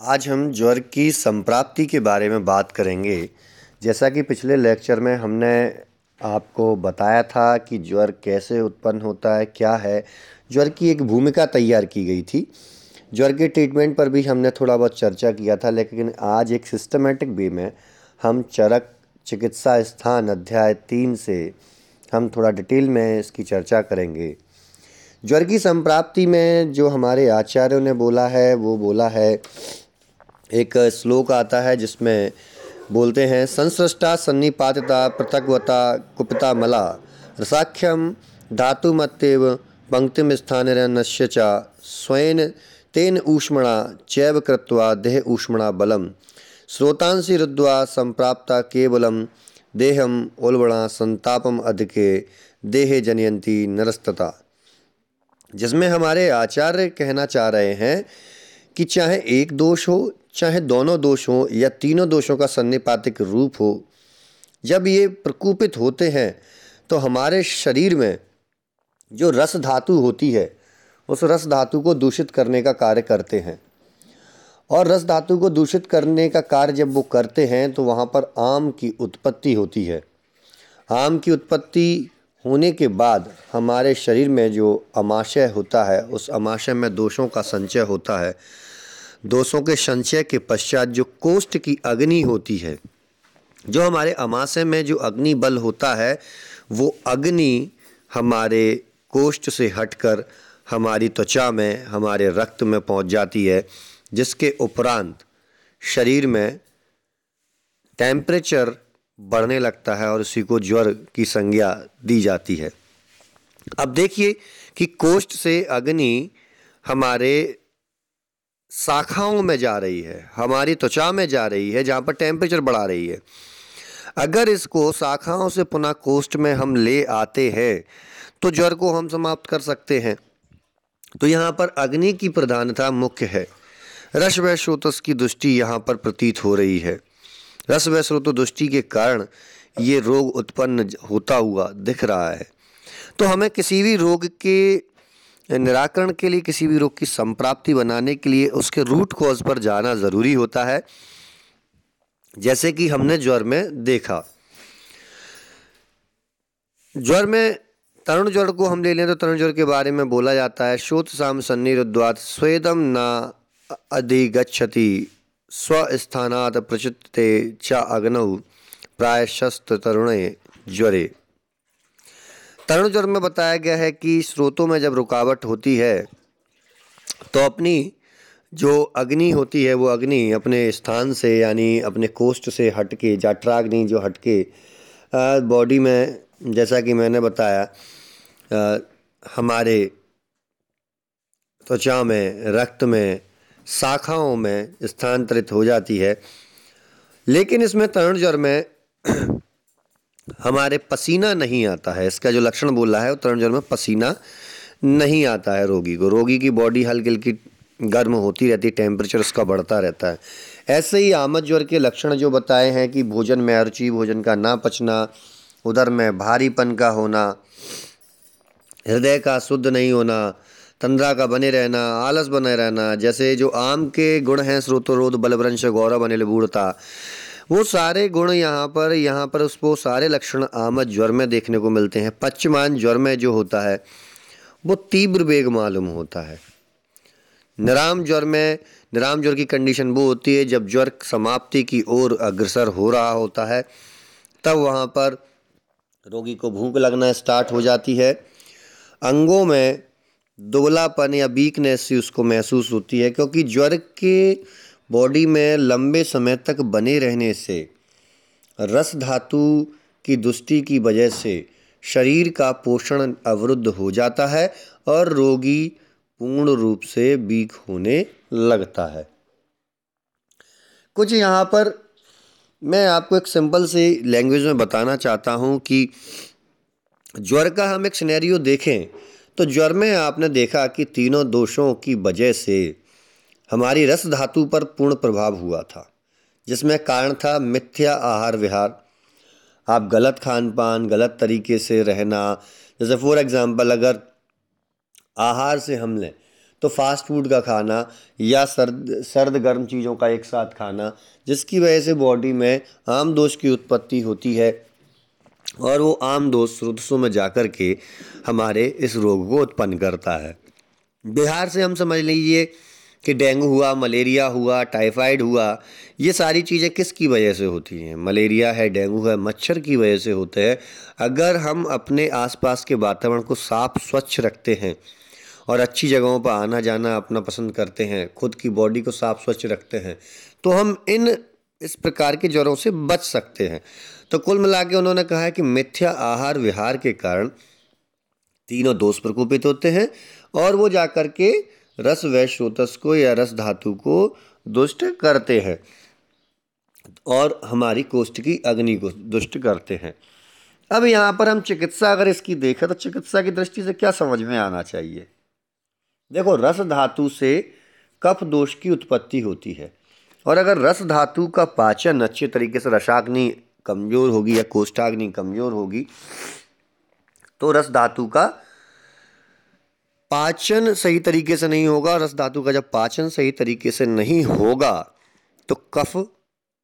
आज हम ज्वर की संप्राप्ति के बारे में बात करेंगे। जैसा कि पिछले लेक्चर में हमने आपको बताया था कि ज्वर कैसे उत्पन्न होता है, क्या है। ज्वर की एक भूमिका तैयार की गई थी। ज्वर के ट्रीटमेंट पर भी हमने थोड़ा बहुत चर्चा किया था, लेकिन आज एक सिस्टमेटिक वे में हम चरक चिकित्सा स्थान अध्याय तीन से हम थोड़ा डिटेल में इसकी चर्चा करेंगे। ज्वर की संप्राप्ति में जो हमारे आचार्यों ने बोला है, वो बोला है एक श्लोक आता है जिसमें बोलते हैं, संसृष्टा सन्निपातता पृथकवता कुपिता मला रसाख्यम धातुमत्यव पंक्तिम स्थान नश्य च स्वयं तेन ऊष्मणा चैव कृत्वा देह ऊष्मणा बलम, स्रोतांसी रुद्वा संप्राप्ता केवलम देहम उलवणा संतापम अधिके, देहे जनयंती नरस्तता। जिसमें हमारे आचार्य कहना चाह रहे हैं कि चाहे एक दोष हो चाहे दोनों दोष हों या तीनों दोषों का सन्निपातिक रूप हो, जब ये प्रकूपित होते हैं तो हमारे शरीर में जो रस धातु होती है, उस रस धातु को दूषित करने का कार्य करते हैं। और रस धातु को दूषित करने का कार्य जब वो करते हैं तो वहाँ पर आम की उत्पत्ति होती है। आम की उत्पत्ति होने के बाद हमारे शरीर में जो अमाशय होता है, उस अमाशय में दोषों का संचय होता है। दोषों के संचय के पश्चात जो कोष्ठ की अग्नि होती है, जो हमारे अमाशय में जो अग्नि बल होता है, वो अग्नि हमारे कोष्ठ से हटकर हमारी त्वचा में, हमारे रक्त में पहुँच जाती है, जिसके उपरांत शरीर में टेम्परेचर बढ़ने लगता है और उसी को ज्वर की संज्ञा दी जाती है। अब देखिए कि कोष्ठ से अग्नि हमारे शाखाओं में जा रही है, हमारी त्वचा में जा रही है, जहाँ पर टेम्परेचर बढ़ा रही है। अगर इसको शाखाओं से पुनः कोष्ठ में हम ले आते हैं तो ज्वर को हम समाप्त कर सकते हैं। तो यहाँ पर अग्नि की प्रधानता मुख्य है। रस व श्रोतस की दृष्टि यहाँ पर प्रतीत हो रही है। रस व स्रोत दृष्टि के कारण ये रोग उत्पन्न होता हुआ दिख रहा है। तो हमें किसी भी रोग के निराकरण के लिए किसी भी रोग की संप्राप्ति बनाने के लिए उसके रूट कॉज पर जाना ज़रूरी होता है। जैसे कि हमने ज्वर में देखा। ज्वर में तरुण ज्वर को हम ले लें तो तरुण ज्वर के बारे में बोला जाता है, शोत साम सन्निरुद्वात स्वेदम न अधिगछति स्वस्थानात् प्रचिते च अग्नौ प्रायशस्त तरुण ज्वरे। तरुण ज्वर में बताया गया है कि स्रोतों में जब रुकावट होती है तो अपनी जो अग्नि होती है वो अग्नि अपने स्थान से यानी अपने कोष्ठ से हटके जाट्राग्नि जो हटके बॉडी में जैसा कि मैंने बताया आ, हमारे त्वचा में रक्त में शाखाओं में स्थानांतरित हो जाती है। लेकिन इसमें तरण ज्वर में हमारे पसीना नहीं आता है। इसका जो लक्षण बोल है, वो तरण ज्वर में पसीना नहीं आता है रोगी को। रोगी की बॉडी हल्की हल्की गर्म होती रहती है टेम्परेचर उसका बढ़ता रहता है। ऐसे ही आमद ज्वर के लक्षण जो बताए हैं कि भोजन में अरुचि, भोजन का ना पचना, उधर में भारीपन का होना, हृदय का शुद्ध नहीं होना, तंद्रा का बने रहना, आलस बने रहना, जैसे जो आम के गुण हैं, स्रोतोरोध बलवंश गौरव, अनिल, बूढ़ता वो सारे गुण यहाँ पर यहाँ पर उसको सारे लक्षण आमद ज्वर में देखने को मिलते हैं। पश्चिमान ज्वर में जो होता है, वो तीव्र वेग मालूम होता है। निराम ज्वर में, निराम ज्वर की कंडीशन वो होती है, जब ज्वर समाप्ति की ओर अग्रसर हो रहा होता है, तब वहाँ पर रोगी को भूख लगना स्टार्ट हो जाती है। अंगों में दुबलापन या वीकनेस उसको महसूस होती है, क्योंकि ज्वर के बॉडी में लंबे समय तक बने रहने से, रस धातु की दुष्टि की वजह से शरीर का पोषण अवरुद्ध हो जाता है और रोगी पूर्ण रूप से वीक होने लगता है। कुछ यहाँ पर मैं आपको एक सिंपल से लैंग्वेज में बताना चाहता हूँ कि ज्वर का हम एक सिनेरियो देखें। तो ज्वर में आपने देखा कि तीनों दोषों की वजह से हमारी रस धातु पर पूर्ण प्रभाव हुआ था, जिसमें कारण था मिथ्या आहार विहार। आप गलत खान पान गलत तरीके से रहना, जैसे फॉर एग्ज़ाम्पल अगर आहार से हम लें तो फास्ट फ़ूड का खाना या सर्द सर्द गर्म चीज़ों का एक साथ खाना, जिसकी वजह से बॉडी में आम दोष की उत्पत्ति होती है और वो आम दोष स्रोतों में जाकर के हमारे इस रोग को उत्पन्न करता है। बिहार से हम समझ लीजिए कि डेंगू हुआ, मलेरिया हुआ, टाइफाइड हुआ, ये सारी चीज़ें किसकी वजह से होती हैं? मलेरिया है, डेंगू है, मच्छर की वजह से होते हैं। अगर हम अपने आसपास के वातावरण को साफ़, स्वच्छ रखते हैं और अच्छी जगहों पर आना जाना अपना पसंद करते हैं, खुद की बॉडी को साफ़, स्वच्छ रखते हैं तो हम इन, इस प्रकार के ज्वरों से बच सकते हैं। तो कुल मिला के उन्होंने कहा है कि मिथ्या आहार विहार के कारण तीनों दोष प्रकोपित होते हैं और वो जाकर के रस वैश्रोतस को या रस धातु को दुष्ट करते हैं और हमारी कोष्ठ की अग्नि को दुष्ट करते हैं। अब यहाँ पर हम चिकित्सा, अगर इसकी देखें तो चिकित्सा की दृष्टि से क्या समझ में आना चाहिए? देखो, रस धातु से कफ दोष की उत्पत्ति होती है और अगर रस धातु का पाचन अच्छे तरीके से रसाग्नि कमज़ोर होगी या कोष्ठाग्नि कमज़ोर होगी तो रस धातु का पाचन सही तरीके से नहीं होगा, रस धातु का जब पाचन सही तरीके से नहीं होगा तो कफ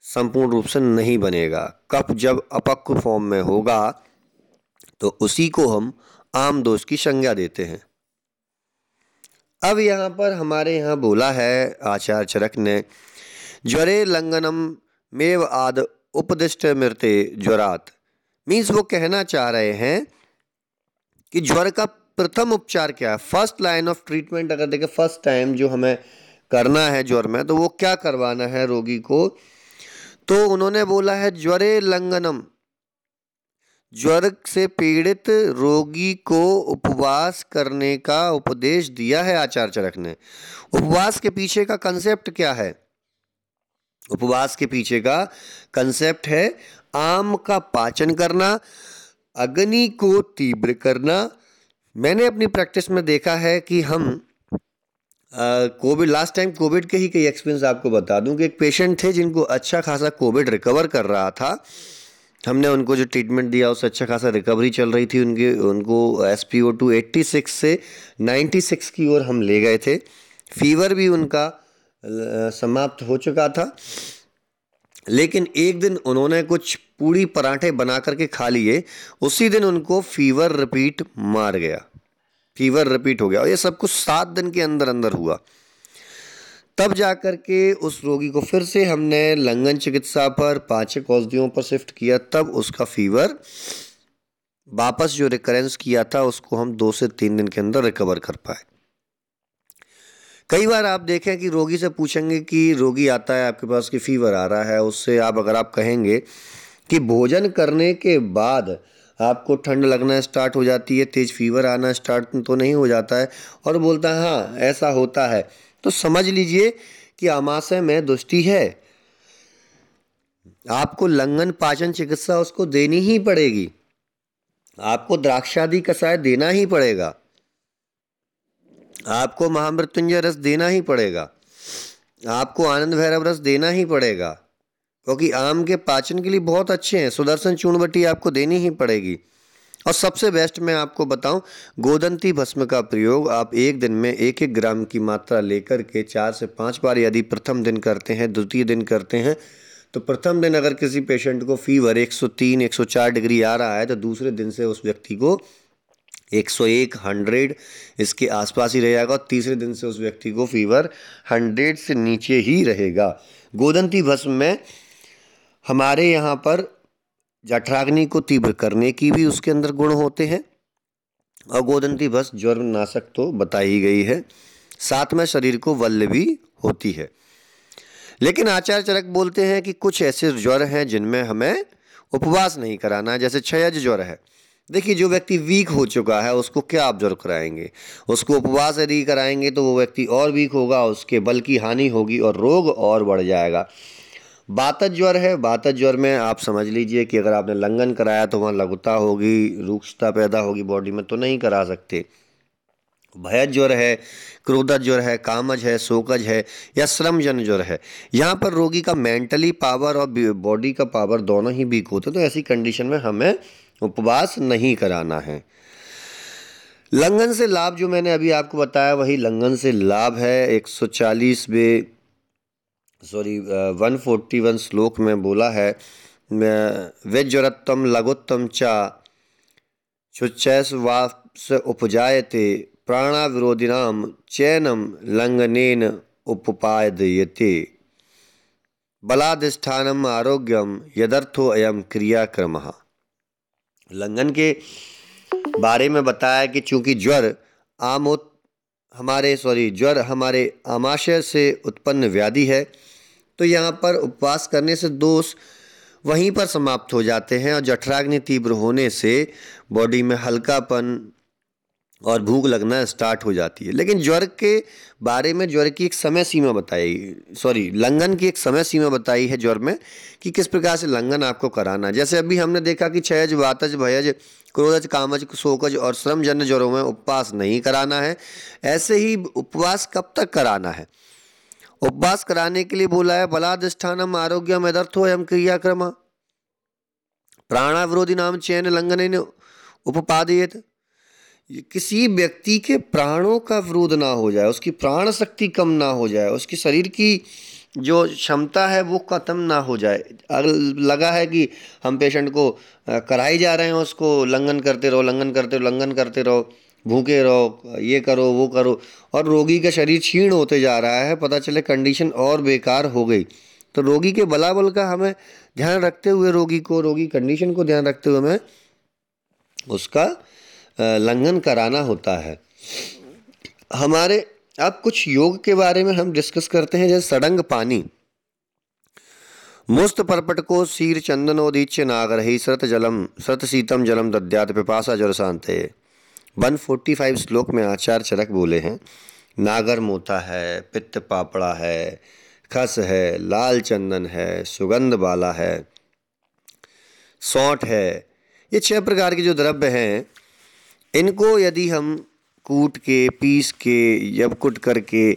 संपूर्ण रूप से नहीं बनेगा। कफ जब अपक्व फॉर्म में होगा तो उसी को हम आम दोष की संज्ञा देते हैं। अब यहाँ पर हमारे यहाँ बोला है, आचार्य चरक ने, ज्वरे लंगनम मेव आद उपदिष्ट मृत्य ज्वरात। मीन्स वो कहना चाह रहे हैं कि ज्वर का प्रथम उपचार क्या है? फ़र्स्ट लाइन ऑफ़ ट्रीटमेंट अगर देखें फ़र्स्ट टाइम जो हमें करना है ज्वर में तो वो क्या करवाना है रोगी को? तो उन्होंने बोला है ज्वरे लंगनम। ज्वर से पीड़ित रोगी को उपवास करने का उपदेश दिया है आचार्य चरक ने। उपवास के पीछे का कंसेप्ट क्या है? उपवास के पीछे का कंसेप्ट है आम का पाचन करना, अग्नि को तीव्र करना मैंने अपनी प्रैक्टिस में देखा है कि हम कोविड लास्ट टाइम कोविड के ही कई एक्सपीरियंस आपको बता दूँ कि एक पेशेंट थे जिनको अच्छा खासा कोविड रिकवर कर रहा था। हमने उनको जो ट्रीटमेंट दिया, उससे अच्छा खासा रिकवरी चल रही थी। उनके, उनको S P O two eighty six से नाइन्टी सिक्स की ओर हम ले गए थे। फीवर भी उनका समाप्त हो चुका था। लेकिन एक दिन उन्होंने कुछ पूड़ी पराठे बना करके खा लिए, उसी दिन उनको फीवर रिपीट मार गया। फीवर रिपीट हो गया और ये सब कुछ सात दिन के अंदर अंदर हुआ। तब जाकर के उस रोगी को फिर से हमने लंगन चिकित्सा पर, पाचक औषधियों पर शिफ्ट किया। तब उसका फीवर वापस जो रिकरेंस किया था, उसको हम दो से तीन दिन के अंदर रिकवर कर पाए। कई बार आप देखें कि रोगी से पूछेंगे कि रोगी आता है, आपके पास कि फीवर आ रहा है, उससे आप अगर आप कहेंगे कि भोजन करने के बाद आपको ठंड लगना स्टार्ट हो जाती है, तेज़ फीवर आना स्टार्ट तो नहीं हो जाता है और बोलता है हाँ ऐसा होता है। तो समझ लीजिए कि अमाशय में दुष्टि है। आपको लंगन पाचन चिकित्सा उसको देनी ही पड़ेगी। आपको द्राक्षादि कसाय देना ही पड़ेगा। आपको महामृत्युंजय रस देना ही पड़ेगा। आपको आनंद भैरव रस देना ही पड़ेगा। क्योंकि आम के पाचन के लिए बहुत अच्छे हैं, सुदर्शन चूर्णबट्टी आपको देनी ही पड़ेगी। और सबसे बेस्ट मैं आपको बताऊँ, गोदंती भस्म का प्रयोग आप एक दिन में एक एक ग्राम की मात्रा लेकर के चार से पाँच बार यदि प्रथम दिन करते हैं, द्वितीय दिन करते हैं तो प्रथम दिन अगर किसी पेशेंट को फीवर 103 104 डिग्री आ रहा है तो दूसरे दिन से उस व्यक्ति को 101 100 इसके आसपास ही रहेगा और तीसरे दिन से उस व्यक्ति को फीवर 100 से नीचे ही रहेगा। गोदंती भस्म में हमारे यहाँ पर जठराग्नि को तीव्र करने की भी उसके अंदर गुण होते हैं। और गोदंती भस्म ज्वर नाशक तो बताई गई है। साथ में शरीर को वल्ल भी होती है। लेकिन आचार्य चरक बोलते हैं कि कुछ ऐसे ज्वर हैं जिनमें हमें उपवास नहीं कराना, जैसे क्षयज ज्वर है। देखिए, जो व्यक्ति वीक हो चुका है, उसको क्या ऑब्ज़र्व कराएँगे? उसको उपवास यदि कराएँगे तो वो व्यक्ति और वीक होगा, उसके बल की हानि होगी और रोग और बढ़ जाएगा। बातज ज्वर है बातज ज्वर में आप समझ लीजिए कि अगर आपने लंघन कराया तो वहाँ लघुता होगी, रूक्षता पैदा होगी बॉडी में तो नहीं करा सकते। भयज ज्वर है क्रोधज ज्वर है, कामज है, शोकज है, या श्रमजन ज्वर है। यहाँ पर रोगी का मेंटली पावर और बॉडी का पावर दोनों ही वीक होते हैं तो ऐसी कंडीशन में हमें उपवास नहीं कराना है। लंघन से लाभ जो मैंने अभी आपको बताया, वही लंघन से लाभ है। 140 में सॉरी वन फोर्टी वन श्लोक में बोला है वेज्वरत्तम लघुत्तम चा शुचैस वास उपजायते प्राणाविरोधिनाम चैनम लंघनेन उपपादयते बलाधिष्ठानम आरोग्यम यदर्थो अयम क्रियाक्रम। लंघन के बारे में बताया कि चूँकि ज्वर आमोत हमारे सॉरी ज्वर हमारे आमाशय से उत्पन्न व्याधि है तो यहाँ पर उपवास करने से दोष वहीं पर समाप्त हो जाते हैं और जठराग्नि तीव्र होने से बॉडी में हल्कापन और भूख लगना स्टार्ट हो जाती है। लेकिन ज्वर के बारे में ज्वर की एक समय सीमा बताई सॉरी लंघन की एक समय सीमा बताई है ज्वर में कि किस प्रकार से लंघन आपको कराना। जैसे अभी हमने देखा कि क्षयज वातज, भयज, क्रोधज, कामज, शोकज और श्रमजन्य ज्वरों में उपवास नहीं कराना है। ऐसे ही उपवास कब तक कराना है? उपवास कराने के लिए बोला है, बलाधिष्ठानम आरोग्यम यदर्थो एम क्रियाक्रम। प्राणाविरोधी नाम चयन लंघन उपपादित किसी व्यक्ति के प्राणों का विरोध ना हो जाए, उसकी प्राण शक्ति कम ना हो जाए, उसकी शरीर की जो क्षमता है वो ख़त्म ना हो जाए। अगर लगा है कि हम पेशेंट को कराई जा रहे हैं, उसको लंघन करते रहो, लंघन करते रहो, लंघन करते रहो, भूखे रहो, ये करो, वो करो, और रोगी का शरीर क्षीण होते जा रहा है, पता चले कंडीशन और बेकार हो गई। तो रोगी के बलाबल का हमें ध्यान रखते हुए, रोगी को, रोगी कंडीशन को ध्यान रखते हुए हमें उसका लंघन कराना होता है। हमारे, अब कुछ योग के बारे में हम डिस्कस करते हैं, जैसे सडंग पानी। मुस्त परपट को शीर चंदनोदीच्य नागरही सृत जलम सृत सीतम जलम दद्यात पिपासा जल शांत वन फोर्टी फाइव श्लोक में आचार्य चरक बोले हैं, नागर मोता है, पित्त पापड़ा है, खस है, लाल चंदन है, सुगंध बाला है, सौठ है। ये छह प्रकार के जो द्रव्य हैं इनको यदि हम कूट के, पीस के जब कुट करके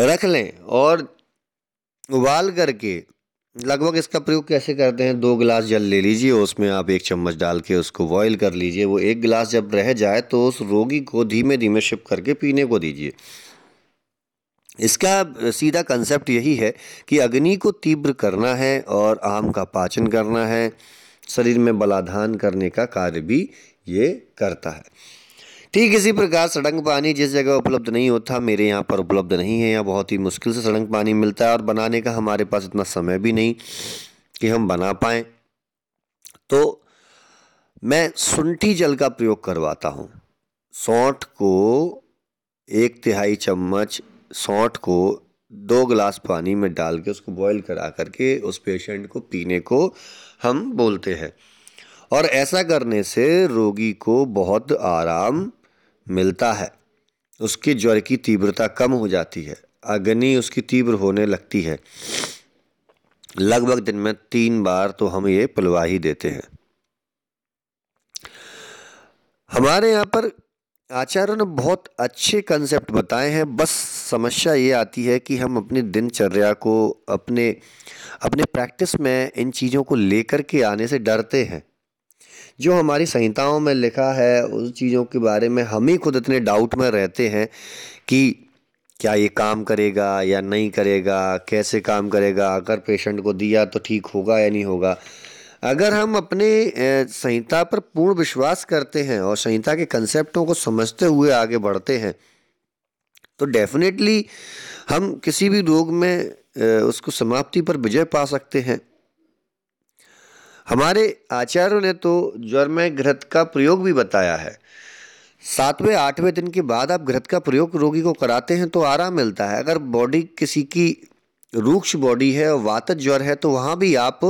रख लें और उबाल करके, लगभग इसका प्रयोग कैसे करते हैं? दो गिलास जल ले लीजिए, उसमें आप एक चम्मच डाल के उसको बॉईल कर लीजिए। वो एक गिलास जब रह जाए तो उस रोगी को धीमे धीमे शिप करके पीने को दीजिए। इसका सीधा कंसेप्ट यही है कि अग्नि को तीव्र करना है और आम का पाचन करना है। शरीर में बलाधान करने का कार्य भी ये करता है। ठीक इसी प्रकार सड़क पानी जिस जगह उपलब्ध नहीं होता, मेरे यहाँ पर उपलब्ध नहीं है यहाँ बहुत ही मुश्किल से सड़क पानी मिलता है और बनाने का हमारे पास इतना समय भी नहीं कि हम बना पाएँ। तो मैं सुंठी जल का प्रयोग करवाता हूँ। सौंठ को एक तिहाई चम्मच, सौंठ को दो गिलास पानी में डाल के उसको बॉईल करा करके उस पेशेंट को पीने को हम बोलते हैं। और ऐसा करने से रोगी को बहुत आराम मिलता है। उसके ज्वर की तीव्रता कम हो जाती है, अग्नि उसकी तीव्र होने लगती है। लगभग दिन में तीन बार तो हम ये पिलवा ही देते हैं। हमारे यहाँ पर आचार्यों ने बहुत अच्छे कंसेप्ट बताए हैं। बस समस्या ये आती है कि हम अपनी दिनचर्या को, अपने अपने प्रैक्टिस में इन चीज़ों को लेकर के आने से डरते हैं। जो हमारी संहिताओं में लिखा है उस चीज़ों के बारे में हम ही खुद इतने डाउट में रहते हैं कि क्या ये काम करेगा या नहीं करेगा, कैसे काम करेगा, अगर पेशेंट को दिया तो ठीक होगा या नहीं होगा। अगर हम अपने संहिता पर पूर्ण विश्वास करते हैं और संहिता के कंसेप्टों को समझते हुए आगे बढ़ते हैं तो डेफिनेटली हम किसी भी रोग में उसको समाप्ति पर विजय पा सकते हैं। हमारे आचार्यों ने तो ज्वर में घृत का प्रयोग भी बताया है। सातवें, आठवें दिन के बाद आप घृत का प्रयोग रोगी को कराते हैं तो आराम मिलता है। अगर बॉडी किसी की रूक्ष बॉडी है और वातज ज्वर है तो वहाँ भी आप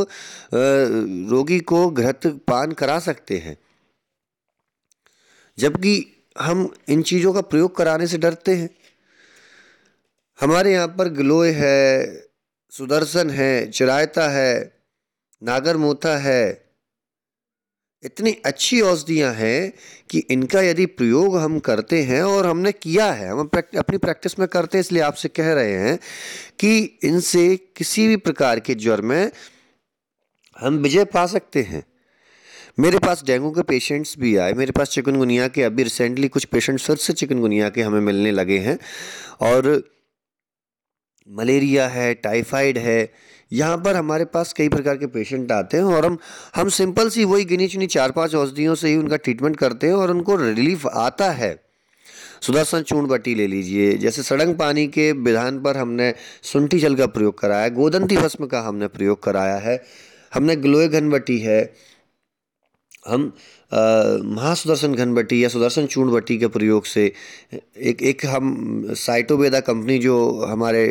रोगी को घृत पान करा सकते हैं। जबकि हम इन चीज़ों का प्रयोग कराने से डरते हैं। हमारे यहाँ पर ग्लोय है, सुदर्शन है, चिरायता है नागर मोथा है। इतनी अच्छी औषधियाँ हैं कि इनका यदि प्रयोग हम करते हैं और हमने किया है, हम अपनी प्रैक्टिस में करते हैं, इसलिए आपसे कह रहे हैं कि इनसे किसी भी प्रकार के ज्वर में हम विजय पा सकते हैं। मेरे पास डेंगू के पेशेंट्स भी आए, मेरे पास चिकनगुनिया के, अभी रिसेंटली कुछ पेशेंट्स फिर से चिकनगुनिया के हमें मिलने लगे हैं और मलेरिया है, टाइफाइड है यहाँ पर हमारे पास कई प्रकार के पेशेंट आते हैं और हम हम सिंपल सी वही गिनी चुनी चार पाँच औषधियों से ही उनका ट्रीटमेंट करते हैं और उनको रिलीफ आता है। सुदर्शन चूर्ण बट्टी ले लीजिए। जैसे सड़ंग पानी के विधान पर हमने सुंठी जल का प्रयोग कराया, गोदंती भस्म का हमने प्रयोग कराया है। हमने ग्लोए घनवटी है हम महासुदर्शन घनबटी या सुदर्शन चूर्ण बट्टी के प्रयोग से, एक एक हम साइटोवेदा कंपनी जो हमारे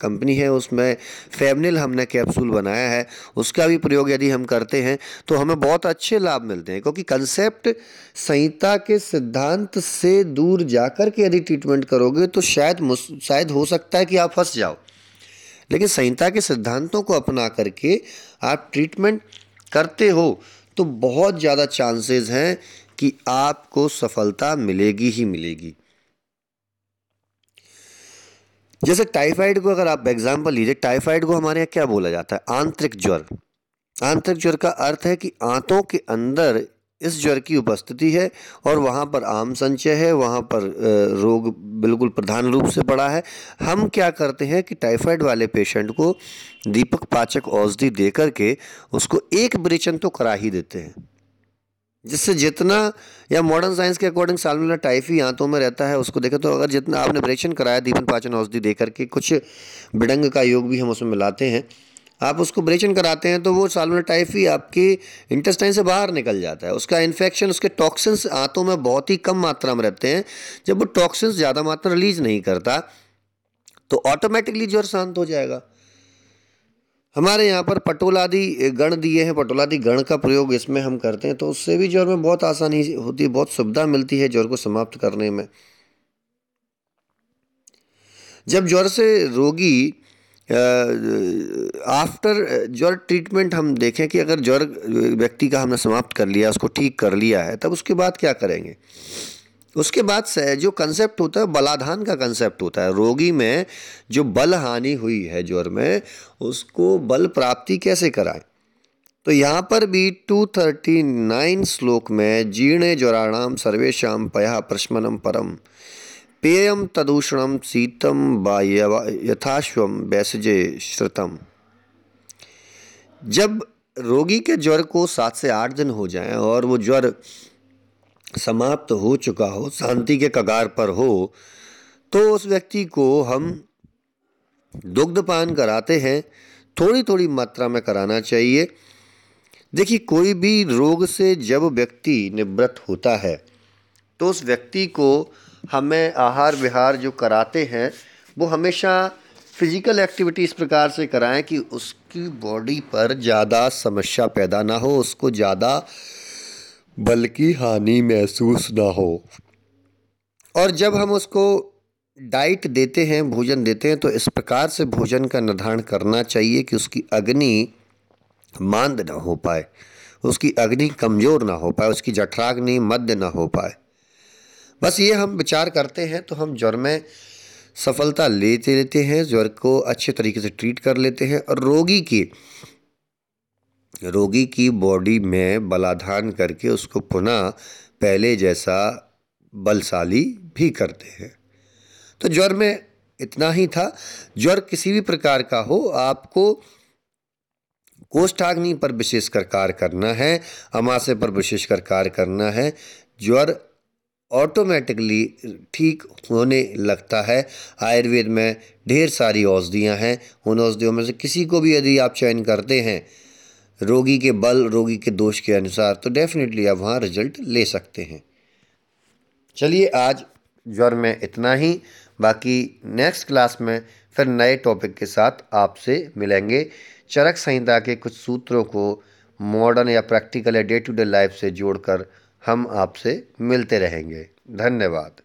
कंपनी है, उसमें फेमनिल हमने कैप्सूल बनाया है, उसका भी प्रयोग यदि हम करते हैं तो हमें बहुत अच्छे लाभ मिलते हैं, क्योंकि कंसेप्ट संहिता के सिद्धांत से दूर जाकर के यदि ट्रीटमेंट करोगे तो शायद शायद हो सकता है कि आप फंस जाओ। लेकिन संहिता के सिद्धांतों को अपना करके आप ट्रीटमेंट करते हो तो बहुत ज़्यादा चांसेस हैं कि आपको सफलता मिलेगी ही मिलेगी। जैसे टाइफाइड को अगर आप एग्ज़ाम्पल लीजिए टाइफाइड को हमारे यहाँ क्या बोला जाता है? आंतरिक ज्वर। आंतरिक ज्वर का अर्थ है कि आंतों के अंदर इस ज्वर की उपस्थिति है और वहाँ पर आम संचय है, वहाँ पर रोग बिल्कुल प्रधान रूप से पड़ा है। हम क्या करते हैं कि टाइफाइड वाले पेशेंट को दीपक पाचक औषधि दे करके उसको एक ब्रेचन तो करा ही देते हैं। जिससे जितना, या मॉडर्न साइंस के अकॉर्डिंग सालमुला टाइफी आंतों में रहता है, उसको देखें तो अगर जितना आपने ब्रेचन कराया दीपन पाचन औषधि दे करके कुछ बिडंग का योग भी हम उसमें मिलाते हैं आप उसको ब्रेचन कराते हैं तो वो सालमोनेला टाइफी आपकी इंटेस्टाइन से बाहर निकल जाता है। उसका इन्फेक्शन उसके टॉक्सिन्स आंतों में बहुत ही कम मात्रा में रहते हैं। जब वो टॉक्सिन्स ज़्यादा मात्रा रिलीज़ नहीं करता तो ऑटोमेटिकली ज्वर शांत हो जाएगा। हमारे यहाँ पर पटोलादि गण दिए हैं, पटोलादि गण का प्रयोग इसमें हम करते हैं तो उससे भी ज्वर में बहुत आसानी होती है, बहुत सुविधा मिलती है ज्वर को समाप्त करने में। जब ज्वर से रोगी आफ्टर ज्वर ट्रीटमेंट हम देखें कि अगर ज्वर व्यक्ति का हमने समाप्त कर लिया, उसको ठीक कर लिया है, तब उसके बाद क्या करेंगे? उसके बाद से जो कंसेप्ट होता है, बलाधान का कंसेप्ट होता है। रोगी में जो बल हानि हुई है ज्वर में, उसको बल प्राप्ति कैसे कराएँ? तो यहाँ पर भी 239 श्लोक में, जीर्ण ज्वराणाम सर्वेशम पया प्रश्मनम परम। पेयम तदूषणम शीतम यथाश्वम बैसजे श्रुतम। जब रोगी के ज्वर को सात से आठ दिन हो जाए और वो ज्वर समाप्त हो चुका हो, शांति के कगार पर हो तो उस व्यक्ति को हम दुग्धपान कराते हैं। थोड़ी थोड़ी मात्रा में कराना चाहिए। देखिए, कोई भी रोग से जब व्यक्ति निवृत्त होता है तो उस व्यक्ति को हमें आहार विहार जो कराते हैं, वो हमेशा फ़िज़िकल एक्टिविटी इस प्रकार से कराएँ कि उसकी बॉडी पर ज़्यादा समस्या पैदा ना हो, उसको ज़्यादा बल्कि हानि महसूस ना हो। और जब हम उसको डाइट देते हैं, भोजन देते हैं तो इस प्रकार से भोजन का निर्धारण करना चाहिए कि उसकी अग्नि मांद ना हो पाए, उसकी अग्नि कमज़ोर ना हो पाए, उसकी जठराग्नि मध्य ना हो पाए। बस ये हम विचार करते हैं तो हम ज्वर में सफलता लेते लेते हैं, ज्वर को अच्छे तरीके से ट्रीट कर लेते हैं और रोगी की रोगी की बॉडी में बलाधान करके उसको पुनः पहले जैसा बलशाली भी करते हैं। तो ज्वर में इतना ही था। ज्वर किसी भी प्रकार का हो, आपको कोष्ठाग्नि पर विशेषकर कार्य करना है अमाशय पर विशेषकर कार्य करना है। ज्वर ऑटोमेटिकली ठीक होने लगता है। आयुर्वेद में ढेर सारी औषधियाँ हैं। उन औषधियों में से किसी को भी यदि आप चयन करते हैं, रोगी के बल, रोगी के दोष के अनुसार तो डेफिनेटली आप वहाँ रिज़ल्ट ले सकते हैं। चलिए आज ज्वर में इतना ही। बाकी नेक्स्ट क्लास में फिर नए टॉपिक के साथ आपसे मिलेंगे। चरक संहिता के कुछ सूत्रों को मॉडर्न या प्रैक्टिकल या डे टू डे लाइफ से जोड़कर हम आपसे मिलते रहेंगे। धन्यवाद।